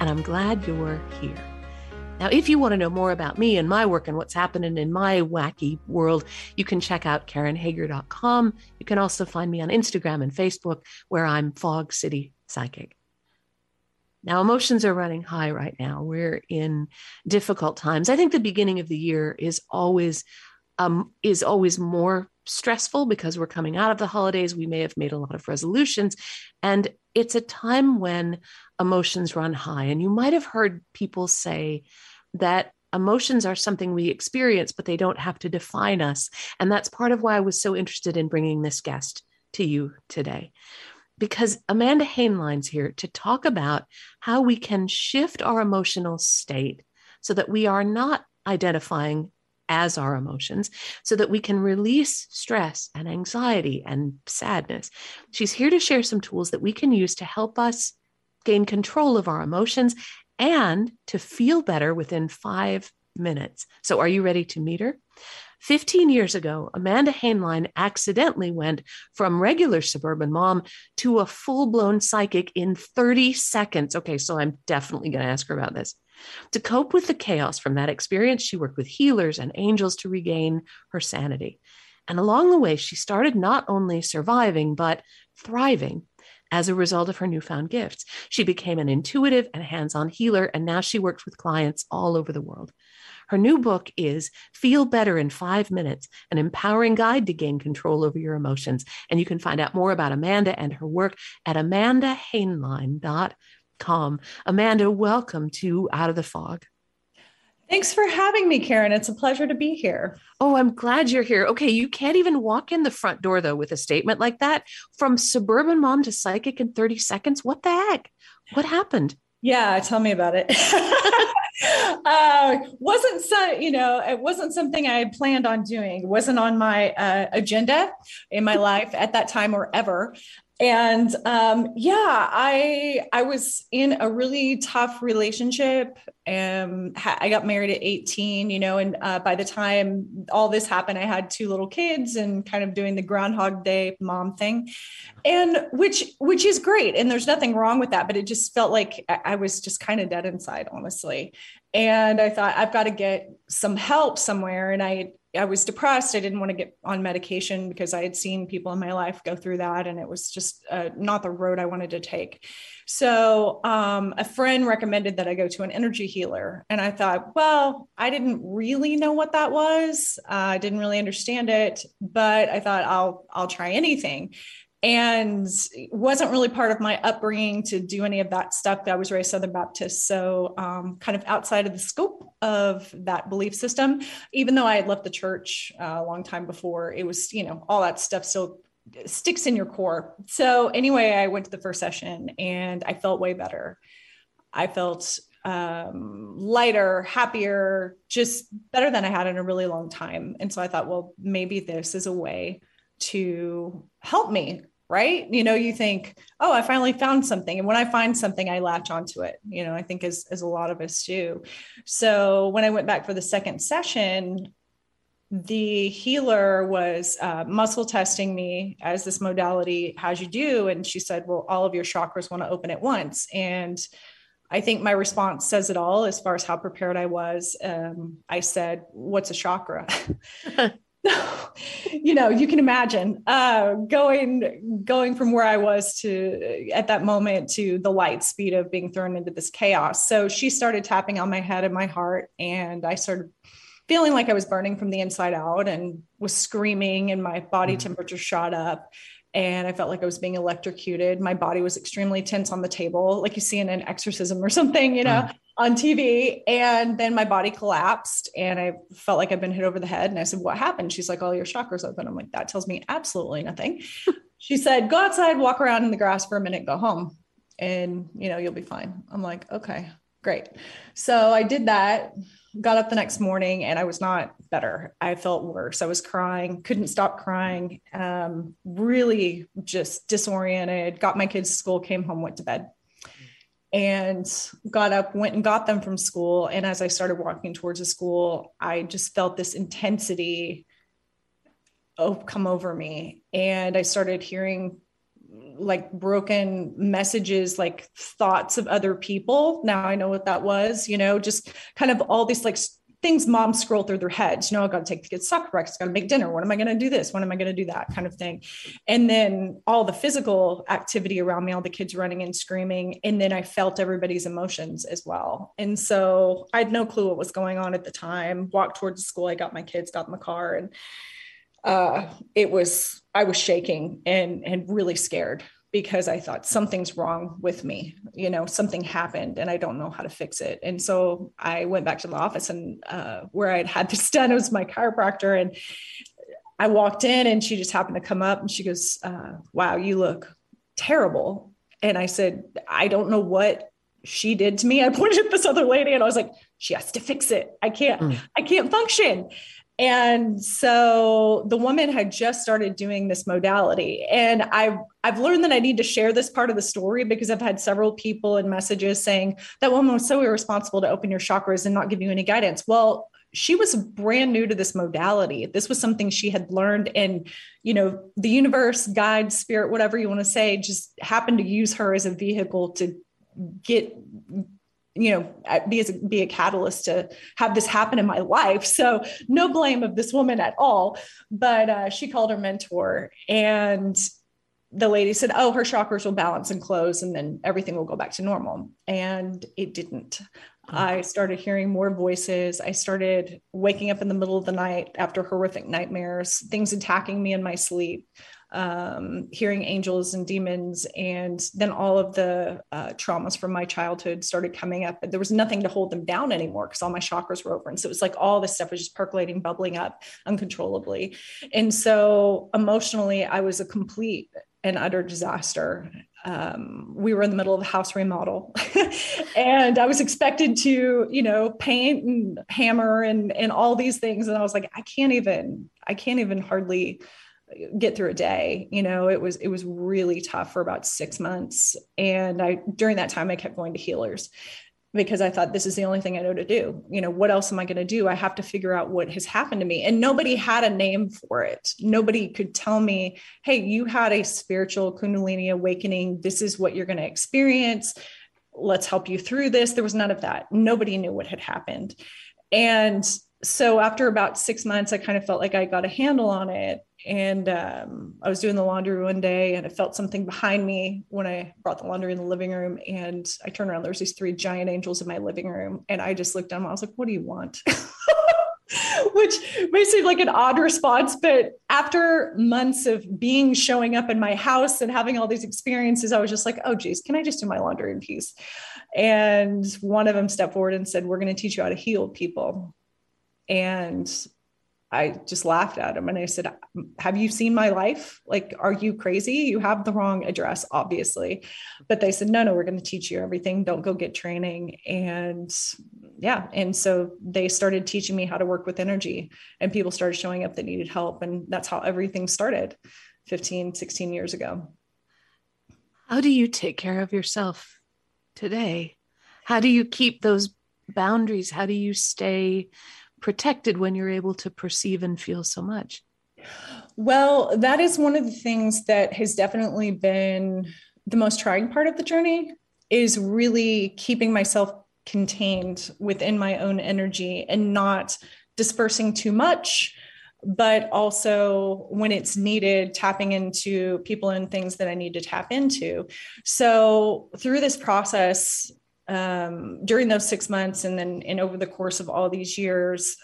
and I'm glad you're here. Now, if you want to know more about me and my work and what's happening in my wacky world, you can check out KarenHager.com. You can also find me on Instagram and Facebook, where I'm Fog City Psychic. Now, emotions are running high right now. We're in difficult times. I think the beginning of the year is always um, is always more stressful because we're coming out of the holidays. We may have made a lot of resolutions, and it's a time when emotions run high. And you might have heard people say that emotions are something we experience, but they don't have to define us. And that's part of why I was so interested in bringing this guest to you today. Because Amanda Hainline's here to talk about how we can shift our emotional state so that we are not identifying as our emotions so that we can release stress and anxiety and sadness. She's here to share some tools that we can use to help us gain control of our emotions and to feel better within five minutes. So, are you ready to meet her? 15 years ago, Amanda Hainline accidentally went from regular suburban mom to a full blown psychic in 30 seconds. Okay, so I'm definitely going to ask her about this. To cope with the chaos from that experience, she worked with healers and angels to regain her sanity. And along the way, she started not only surviving, but thriving as a result of her newfound gifts. She became an intuitive and hands on healer, and now she works with clients all over the world. Her new book is Feel Better in Five Minutes, an empowering guide to gain control over your emotions. And you can find out more about Amanda and her work at amandahainline.com calm. Amanda, welcome to Out of the Fog. Thanks for having me, Karen. It's a pleasure to be here. Oh, I'm glad you're here. Okay, you can't even walk in the front door, though, with a statement like that. From suburban mom to psychic in 30 seconds. What the heck? What happened? Yeah, tell me about it. uh, wasn't so, you know, it wasn't something I had planned on doing. It wasn't on my uh, agenda in my life at that time or ever and um, yeah i i was in a really tough relationship and ha- i got married at 18 you know and uh, by the time all this happened i had two little kids and kind of doing the groundhog day mom thing. And which which is great and there's nothing wrong with that but it just felt like i, I was just kind of dead inside honestly. And i thought i've got to get some help somewhere and i I was depressed. I didn't want to get on medication because I had seen people in my life go through that, and it was just uh, not the road I wanted to take. So, um, a friend recommended that I go to an energy healer, and I thought, well, I didn't really know what that was. Uh, I didn't really understand it, but I thought I'll I'll try anything and wasn't really part of my upbringing to do any of that stuff. I was raised Southern Baptist, so um, kind of outside of the scope of that belief system. Even though I had left the church uh, a long time before, it was you know all that stuff still sticks in your core. So anyway, I went to the first session and I felt way better. I felt um, lighter, happier, just better than I had in a really long time. And so I thought, well, maybe this is a way to help me right? You know you think oh i finally found something. And when i find something i latch onto it you know i think as, as a lot of us do. So when i went back for the second session the healer was uh, muscle testing me as this modality has you do? And she said well all of your chakras want to open at once. And i think my response says it all as far as how prepared i was. Um, i said what's a chakra you know you can imagine uh, going going from where i was to at that moment to the light speed of being thrown into this chaos so she started tapping on my head and my heart and i started feeling like i was burning from the inside out and was screaming and my body mm-hmm. temperature shot up and I felt like I was being electrocuted. My body was extremely tense on the table, like you see in an exorcism or something, you know, mm. On TV. And then my body collapsed and I felt like I'd been hit over the head. And I said, What happened? She's like, All your chakras open. I'm like, That tells me absolutely nothing. she said, Go outside, walk around in the grass for a minute, go home, and you know, you'll be fine. I'm like, Okay. Great. So I did that, got up the next morning, and I was not better. I felt worse. I was crying, couldn't stop crying, um, really just disoriented. Got my kids to school, came home, went to bed, and got up, went and got them from school. And as I started walking towards the school, I just felt this intensity come over me. And I started hearing like broken messages like thoughts of other people now i know what that was you know just kind of all these like things moms scroll through their heads. You know i gotta take the kids soccer practice gotta make dinner. When am i gonna do this? When am i gonna do that kind of thing? And then all the physical activity around me all the kids running and screaming and then i felt everybody's emotions as well. And so i had no clue what was going on at the time. Walked towards the school i got my kids got in the car and uh, it was I was shaking and and really scared because I thought something's wrong with me. You know, something happened and I don't know how to fix it. And so I went back to the office and uh, where I'd had this done, it was my chiropractor. And I walked in and she just happened to come up and she goes, uh, Wow, you look terrible. And I said, I don't know what she did to me. I pointed at this other lady and I was like, she has to fix it. I can't, mm. I can't function. And so the woman had just started doing this modality. And I've, I've learned that I need to share this part of the story because I've had several people in messages saying that woman was so irresponsible to open your chakras and not give you any guidance. Well, she was brand new to this modality. This was something she had learned, and you know, the universe, guide, spirit, whatever you want to say, just happened to use her as a vehicle to get you know be as be a catalyst to have this happen in my life. So no blame of this woman at all. But uh, she called her mentor and the lady said oh her chakras will balance and close and then everything will go back to normal. And it didn't. I started hearing more voices. I started waking up in the middle of the night after horrific nightmares, things attacking me in my sleep um, hearing angels and demons, and then all of the uh, traumas from my childhood started coming up. But there was nothing to hold them down anymore because all my chakras were open. So it was like all this stuff was just percolating, bubbling up uncontrollably. And so emotionally, I was a complete and utter disaster. Um, we were in the middle of a house remodel and I was expected to, you know, paint and hammer and, and all these things. And I was like, I can't even, I can't even hardly get through a day you know it was it was really tough for about six months. And i during that time i kept going to healers because i thought this is the only thing i know to do. You know what else am i going to do? I have to figure out what has happened to me. And nobody had a name for it. Nobody could tell me hey you had a spiritual kundalini awakening. This is what you're going to experience. Let's help you through this. There was none of that. Nobody knew what had happened. And so after about six months i kind of felt like i got a handle on it and um, I was doing the laundry one day and I felt something behind me when I brought the laundry in the living room. And I turned around, there's these three giant angels in my living room. And I just looked down, I was like, what do you want? Which may seem like an odd response, but after months of being showing up in my house and having all these experiences, I was just like, oh, geez, can I just do my laundry in peace? And one of them stepped forward and said, We're going to teach you how to heal people. And I just laughed at him and I said, Have you seen my life? Like, are you crazy? You have the wrong address, obviously. But they said, No, no, we're going to teach you everything. Don't go get training. And yeah. And so they started teaching me how to work with energy, and people started showing up that needed help. And that's how everything started 15, 16 years ago. How do you take care of yourself today? How do you keep those boundaries? How do you stay? Protected when you're able to perceive and feel so much? Well, that is one of the things that has definitely been the most trying part of the journey is really keeping myself contained within my own energy and not dispersing too much but also when it's needed tapping into people and things that i need to tap into so through this process um, during those six months and then and over the course of all these years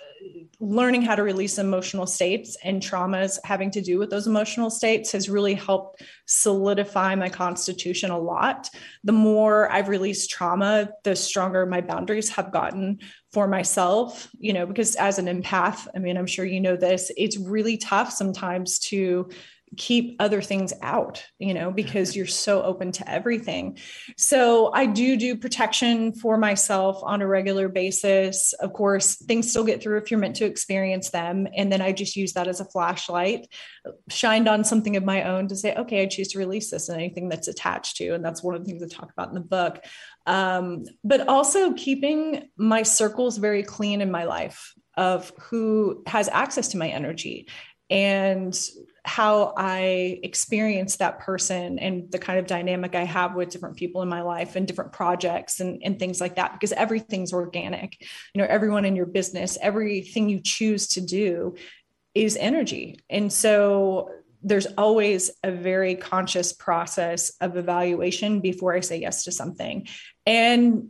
learning how to release emotional states and traumas having to do with those emotional states has really helped solidify my constitution a lot. The more i've released trauma the stronger my boundaries have gotten for myself you know because as an empath i mean i'm sure you know this it's really tough sometimes to keep other things out, you know, because you're so open to everything. So I do do protection for myself on a regular basis. Of course, things still get through if you're meant to experience them. And then I just use that as a flashlight, shined on something of my own to say, okay, I choose to release this and anything that's attached to. And that's one of the things I talk about in the book. Um, but also keeping my circles very clean in my life of who has access to my energy and how I experience that person and the kind of dynamic I have with different people in my life and different projects and, and things like that, because everything's organic. You know, everyone in your business, everything you choose to do is energy. And so there's always a very conscious process of evaluation before I say yes to something. And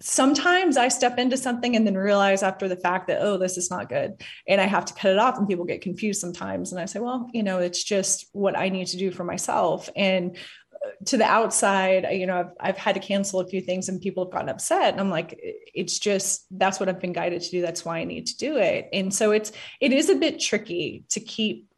sometimes I step into something and then realize after the fact that, oh, this is not good. And I have to cut it off. And people get confused sometimes. And I say, well, you know, it's just what I need to do for myself. And uh, to the outside, you know, I've, I've had to cancel a few things and people have gotten upset. And I'm like, it's just, that's what I've been guided to do. That's why I need to do it. And so it's, it is a bit tricky to keep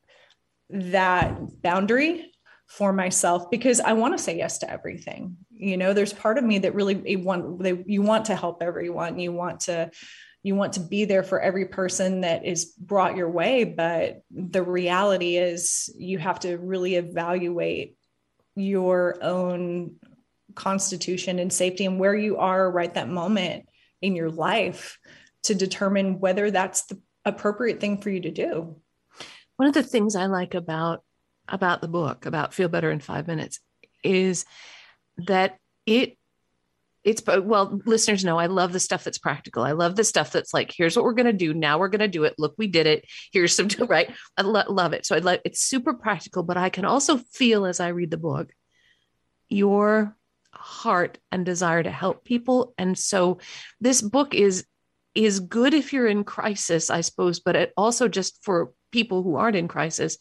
that boundary for myself because I want to say yes to everything. You know, there's part of me that really want they you want to help everyone. You want to you want to be there for every person that is brought your way, but the reality is you have to really evaluate your own constitution and safety and where you are right that moment in your life to determine whether that's the appropriate thing for you to do. One of the things I like about about the book about feel better in 5 minutes is that it it's well listeners know i love the stuff that's practical. I love the stuff that's like here's what we're going to do. Now we're going to do it. Look we did it. Here's some right? I lo- love it. So i love it's super practical but i can also feel as i read the book your heart and desire to help people. And so this book is is good if you're in crisis i suppose but it also just for people who aren't in crisis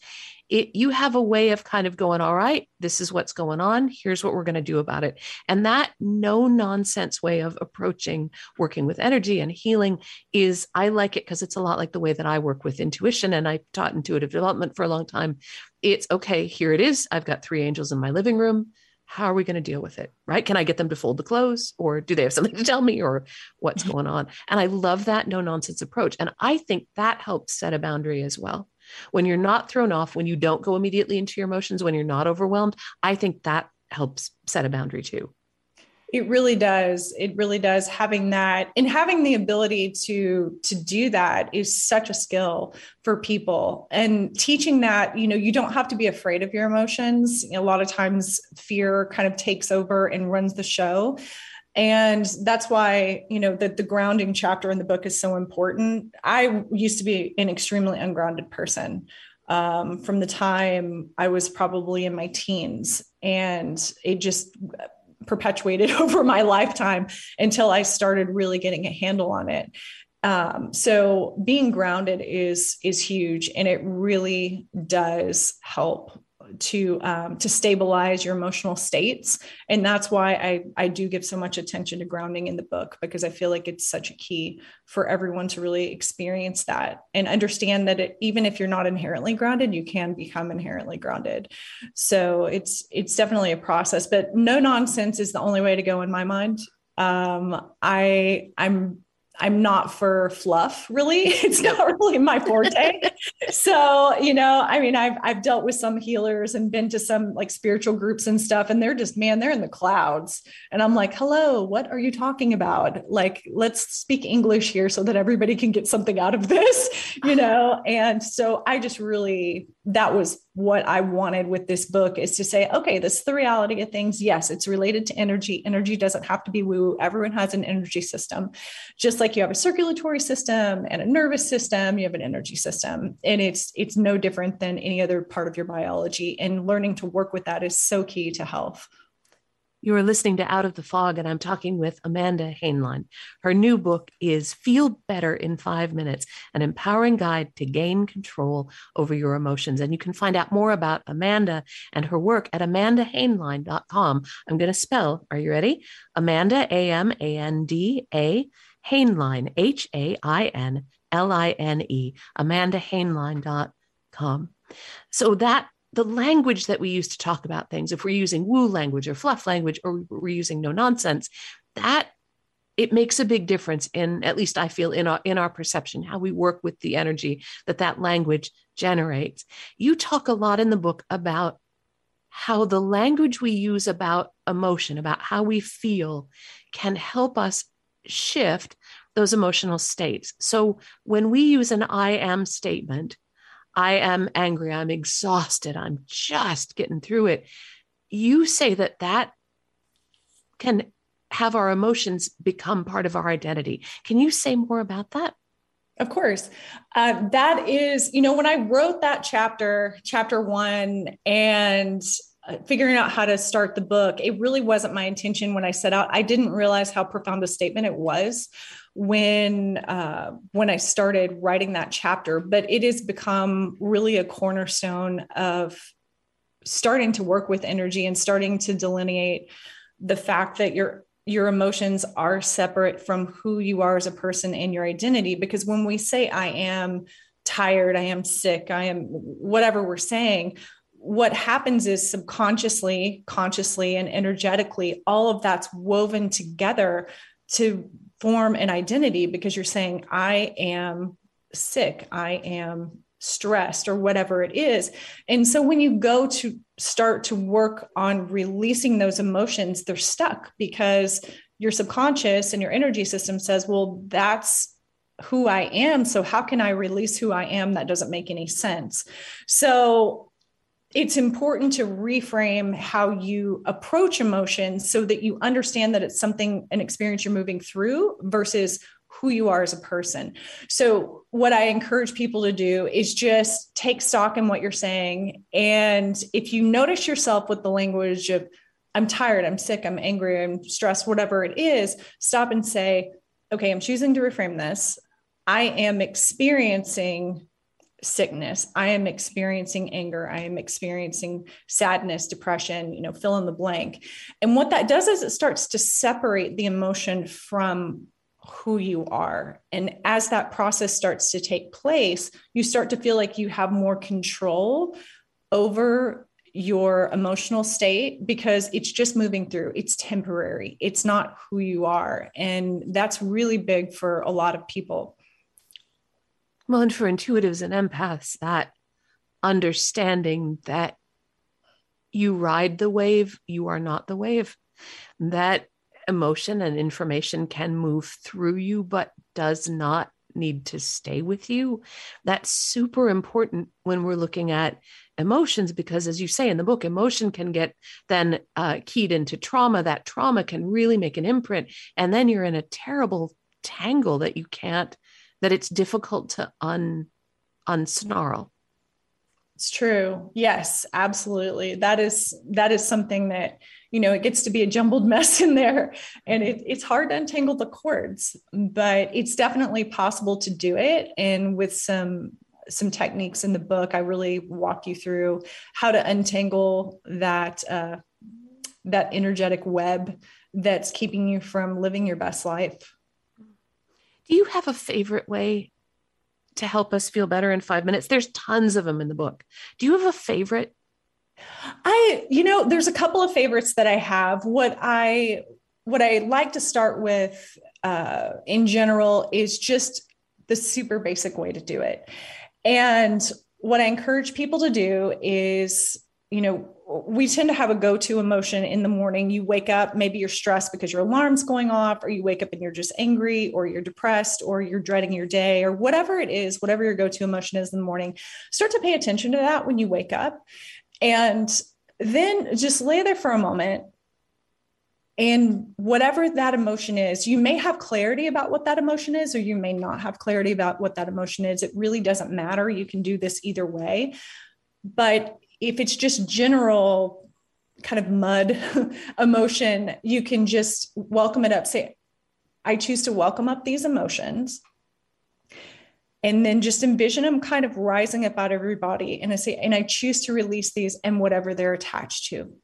it, you have a way of kind of going, all right, this is what's going on. Here's what we're going to do about it. And that no nonsense way of approaching working with energy and healing is, I like it because it's a lot like the way that I work with intuition. And I taught intuitive development for a long time. It's okay, here it is. I've got three angels in my living room how are we going to deal with it right can i get them to fold the clothes or do they have something to tell me or what's going on and i love that no nonsense approach and i think that helps set a boundary as well when you're not thrown off, when you don't go immediately into your emotions, when you're not overwhelmed, I think that helps set a boundary too. It really does. It really does. Having that and having the ability to to do that is such a skill for people. And teaching that, you know, you don't have to be afraid of your emotions. A lot of times fear kind of takes over and runs the show and that's why you know that the grounding chapter in the book is so important. I used to be an extremely ungrounded person. Um, from the time i was probably in my teens and it just perpetuated over my lifetime until i started really getting a handle on it. Um, so being grounded is is huge and it really does help to um, to stabilize your emotional states. And that's why I, I do give so much attention to grounding in the book because i feel like it's such a key for everyone to really experience that and understand that it, even if you're not inherently grounded you can become inherently grounded. So it's it's definitely a process but no nonsense is the only way to go in my mind. Um, i i'm I'm not for fluff, really. It's not really my forte. so, you know, I mean, I've I've dealt with some healers and been to some like spiritual groups and stuff, and they're just, man, they're in the clouds. And I'm like, hello, what are you talking about? Like, let's speak English here so that everybody can get something out of this, you know. And so I just really that was what I wanted with this book is to say, okay, this is the reality of things. Yes, it's related to energy. Energy doesn't have to be woo. Everyone has an energy system. Just like you have a circulatory system and a nervous system, you have an energy system. And it's it's no different than any other part of your biology. And learning to work with that is so key to health. You are listening to Out of the Fog, and I'm talking with Amanda Hainline. Her new book is Feel Better in Five Minutes An Empowering Guide to Gain Control Over Your Emotions. And you can find out more about Amanda and her work at amandahainline.com. I'm going to spell, are you ready? Amanda, A M A N D A, Hainline, H A I N L I N E, amandahainline.com. So that the language that we use to talk about things, if we're using woo language or fluff language, or we're using no nonsense, that it makes a big difference in at least i feel in our in our perception how we work with the energy that that language generates. You talk a lot in the book about how the language we use about emotion about how we feel can help us shift those emotional states. So when we use an i am statement i am angry i'm exhausted i'm just getting through it you say that that can have our emotions become part of our identity. Can you say more about that? Of course. Uh, that is, you know, when I wrote that chapter, chapter one, and figuring out how to start the book, it really wasn't my intention when I set out. I didn't realize how profound a statement it was when uh, when I started writing that chapter, but it has become really a cornerstone of starting to work with energy and starting to delineate the fact that you're your emotions are separate from who you are as a person and your identity. Because when we say, I am tired, I am sick, I am whatever we're saying, what happens is subconsciously, consciously, and energetically, all of that's woven together to form an identity because you're saying, I am sick, I am stressed or whatever it is. And so when you go to start to work on releasing those emotions, they're stuck because your subconscious and your energy system says, well, that's who I am. So how can I release who I am? That doesn't make any sense. So it's important to reframe how you approach emotions so that you understand that it's something, an experience you're moving through versus who you are as a person. So, what I encourage people to do is just take stock in what you're saying. And if you notice yourself with the language of, I'm tired, I'm sick, I'm angry, I'm stressed, whatever it is, stop and say, okay, I'm choosing to reframe this. I am experiencing sickness. I am experiencing anger. I am experiencing sadness, depression, you know, fill in the blank. And what that does is it starts to separate the emotion from who you are. And as that process starts to take place, you start to feel like you have more control over your emotional state because it's just moving through. It's temporary, it's not who you are. And that's really big for a lot of people. Well, and for intuitives and empaths, that understanding that you ride the wave, you are not the wave, that emotion and information can move through you, but does not need to stay with you. That's super important when we're looking at emotions, because as you say in the book, emotion can get then uh, keyed into trauma. That trauma can really make an imprint. And then you're in a terrible tangle that you can't, that it's difficult to un unsnarl. It's true. Yes, absolutely. That is that is something that you know it gets to be a jumbled mess in there, and it, it's hard to untangle the cords. But it's definitely possible to do it, and with some some techniques in the book, I really walk you through how to untangle that uh, that energetic web that's keeping you from living your best life. Do you have a favorite way to help us feel better in five minutes? There's tons of them in the book. Do you have a favorite? I, you know, there's a couple of favorites that I have. What I what I like to start with uh, in general is just the super basic way to do it. And what I encourage people to do is, you know, we tend to have a go-to emotion in the morning you wake up maybe you're stressed because your alarm's going off or you wake up and you're just angry or you're depressed or you're dreading your day or whatever it is whatever your go-to emotion is in the morning start to pay attention to that when you wake up and then just lay there for a moment and whatever that emotion is, you may have clarity about what that emotion is, or you may not have clarity about what that emotion is. It really doesn't matter. You can do this either way. But if it's just general kind of mud emotion, you can just welcome it up. Say, I choose to welcome up these emotions. And then just envision them kind of rising up out of your body. And I say, and I choose to release these and whatever they're attached to.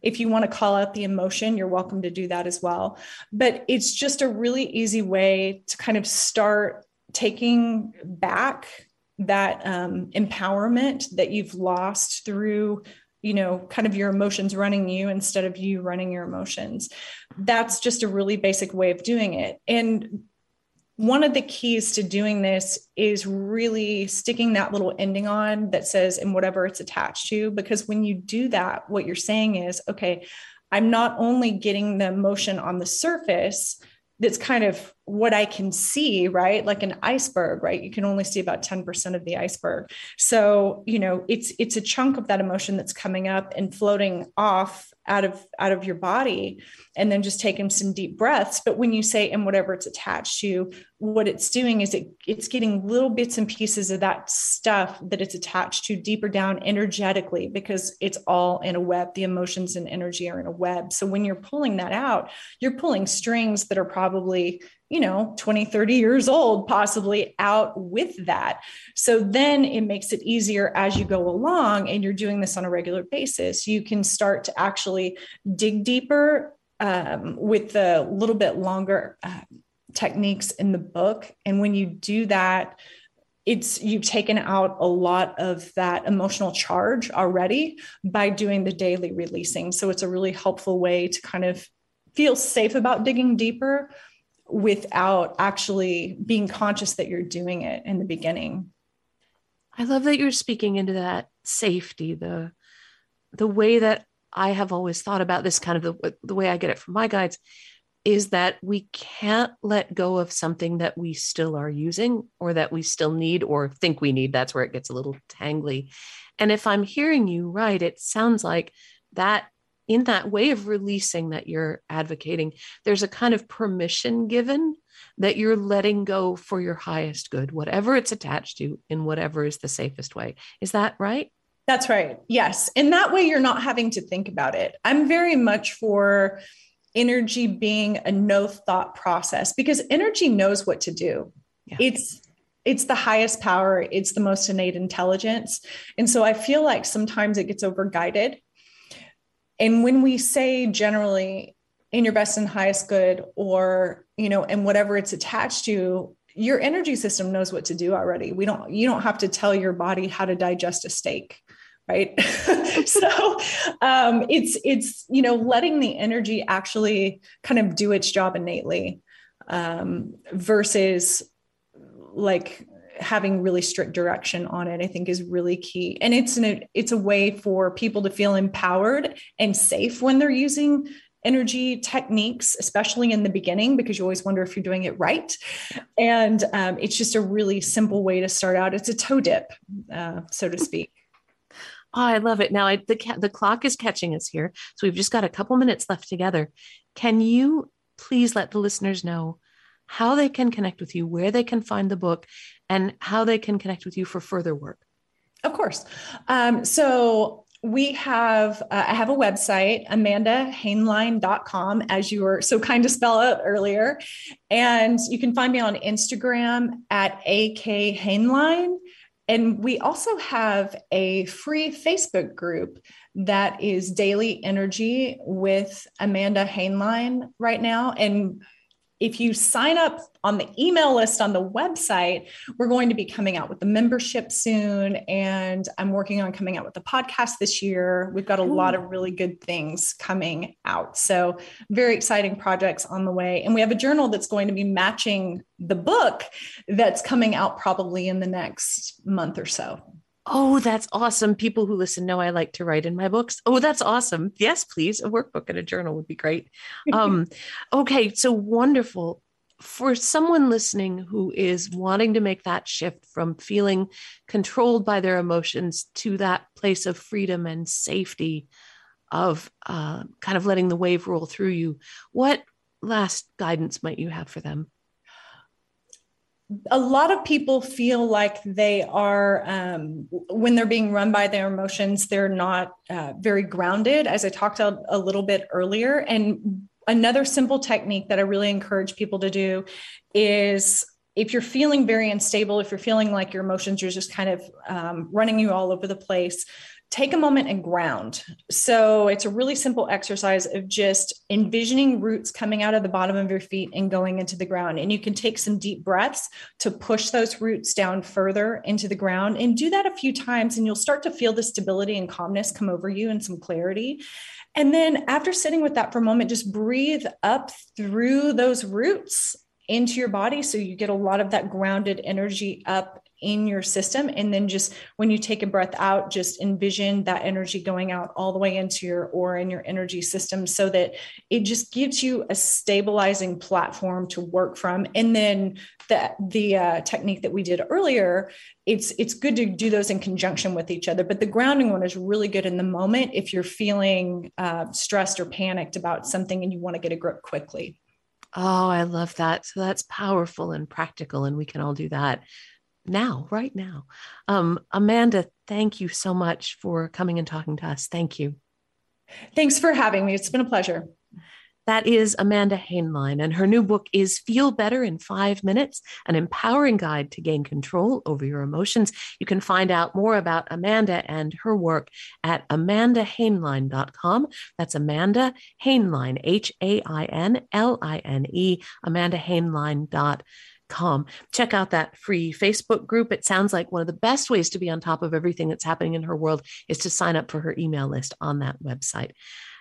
If you want to call out the emotion, you're welcome to do that as well. But it's just a really easy way to kind of start taking back that um, empowerment that you've lost through you know kind of your emotions running you instead of you running your emotions. That's just a really basic way of doing it. And one of the keys to doing this is really sticking that little ending on that says and whatever it's attached to because when you do that what you're saying is okay i'm not only getting the emotion on the surface that's kind of what I can see, right? Like an iceberg, right? You can only see about 10% of the iceberg. So, you know, it's it's a chunk of that emotion that's coming up and floating off out of out of your body and then just taking some deep breaths but when you say and whatever it's attached to what it's doing is it it's getting little bits and pieces of that stuff that it's attached to deeper down energetically because it's all in a web the emotions and energy are in a web so when you're pulling that out you're pulling strings that are probably you know 20 30 years old possibly out with that. So then it makes it easier as you go along and you're doing this on a regular basis you can start to actually dig deeper um, with the little bit longer uh, techniques in the book. And when you do that it's you've taken out a lot of that emotional charge already by doing the daily releasing. So it's a really helpful way to kind of feel safe about digging deeper without actually being conscious that you're doing it in the beginning. I love that you're speaking into that safety, the the way that I have always thought about this kind of the, the way I get it from my guides is that we can't let go of something that we still are using or that we still need or think we need. That's where it gets a little tangly. And if I'm hearing you right, it sounds like that in that way of releasing that you're advocating, there's a kind of permission given that you're letting go for your highest good, whatever it's attached to, in whatever is the safest way. Is that right? That's right. Yes. And that way you're not having to think about it. I'm very much for energy being a no thought process because energy knows what to do. Yeah. It's it's the highest power, it's the most innate intelligence. And so I feel like sometimes it gets over guided and when we say generally in your best and highest good or you know and whatever it's attached to your energy system knows what to do already. We don't you don't have to tell your body how to digest a steak right? So um, it's it's you know letting the energy actually kind of do its job innately um, versus like having really strict direction on it i think is really key and it's an it's a way for people to feel empowered and safe when they're using energy techniques especially in the beginning because you always wonder if you're doing it right and um, it's just a really simple way to start out it's a toe dip uh, so to speak Oh, I love it. Now I, the the clock is catching us here, so we've just got a couple minutes left together. Can you please let the listeners know how they can connect with you, where they can find the book, and how they can connect with you for further work. Of course. Um, so we have uh, i have a website amandahainline.com as you were so kind to spell out earlier and you can find me on instagram at ak hainline and we also have a free facebook group that is daily energy with amanda hainline right now and if you sign up on the email list on the website, we're going to be coming out with the membership soon. And I'm working on coming out with the podcast this year. We've got a Ooh. lot of really good things coming out. So, very exciting projects on the way. And we have a journal that's going to be matching the book that's coming out probably in the next month or so. Oh, that's awesome. People who listen know I like to write in my books. Oh, that's awesome. Yes, please. A workbook and a journal would be great. Um, okay, so wonderful. For someone listening who is wanting to make that shift from feeling controlled by their emotions to that place of freedom and safety, of uh, kind of letting the wave roll through you, what last guidance might you have for them? A lot of people feel like they are um, when they're being run by their emotions they're not uh, very grounded as i talked a, a little bit earlier. And another simple technique that i really encourage people to do is if you're feeling very unstable if you're feeling like your emotions are just kind of um, running you all over the place take a moment and ground. So it's a really simple exercise of just envisioning roots coming out of the bottom of your feet and going into the ground. And you can take some deep breaths to push those roots down further into the ground and do that a few times. And you'll start to feel the stability and calmness come over you and some clarity. And then after sitting with that for a moment, just breathe up through those roots into your body so you get a lot of that grounded energy up in your system. And then just when you take a breath out, just envision that energy going out all the way into your aura and your energy system so that it just gives you a stabilizing platform to work from. And then the, the uh, technique that we did earlier, it's it's good to do those in conjunction with each other. But the grounding one is really good in the moment if you're feeling uh, stressed or panicked about something and you want to get a grip quickly. Oh, I love that. So that's powerful and practical, and we can all do that now, right now. Um, Amanda, thank you so much for coming and talking to us. Thank you. Thanks for having me. It's been a pleasure. That is Amanda Hainline, and her new book is Feel Better in Five Minutes An Empowering Guide to Gain Control Over Your Emotions. You can find out more about Amanda and her work at amandahainline.com. That's Amanda Hainline, H A I N L I N E, amandahainline.com. Check out that free Facebook group. It sounds like one of the best ways to be on top of everything that's happening in her world is to sign up for her email list on that website.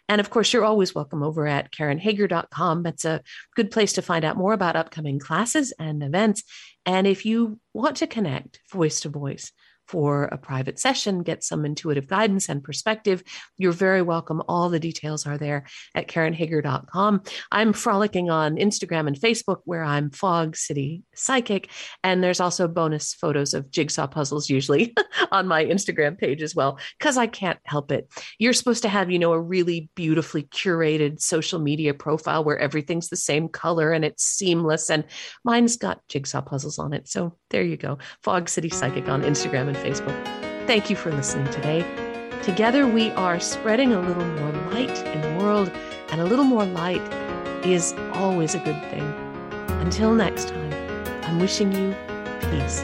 And of course, you're always welcome over at KarenHager.com. That's a good place to find out more about upcoming classes and events. And if you want to connect voice to voice, for a private session, get some intuitive guidance and perspective, you're very welcome. All the details are there at KarenHager.com. I'm frolicking on Instagram and Facebook where I'm Fog City Psychic. And there's also bonus photos of jigsaw puzzles usually on my Instagram page as well, because I can't help it. You're supposed to have, you know, a really beautifully curated social media profile where everything's the same color and it's seamless. And mine's got jigsaw puzzles on it. So there you go. Fog City Psychic on Instagram and Facebook. Thank you for listening today. Together, we are spreading a little more light in the world, and a little more light is always a good thing. Until next time, I'm wishing you peace.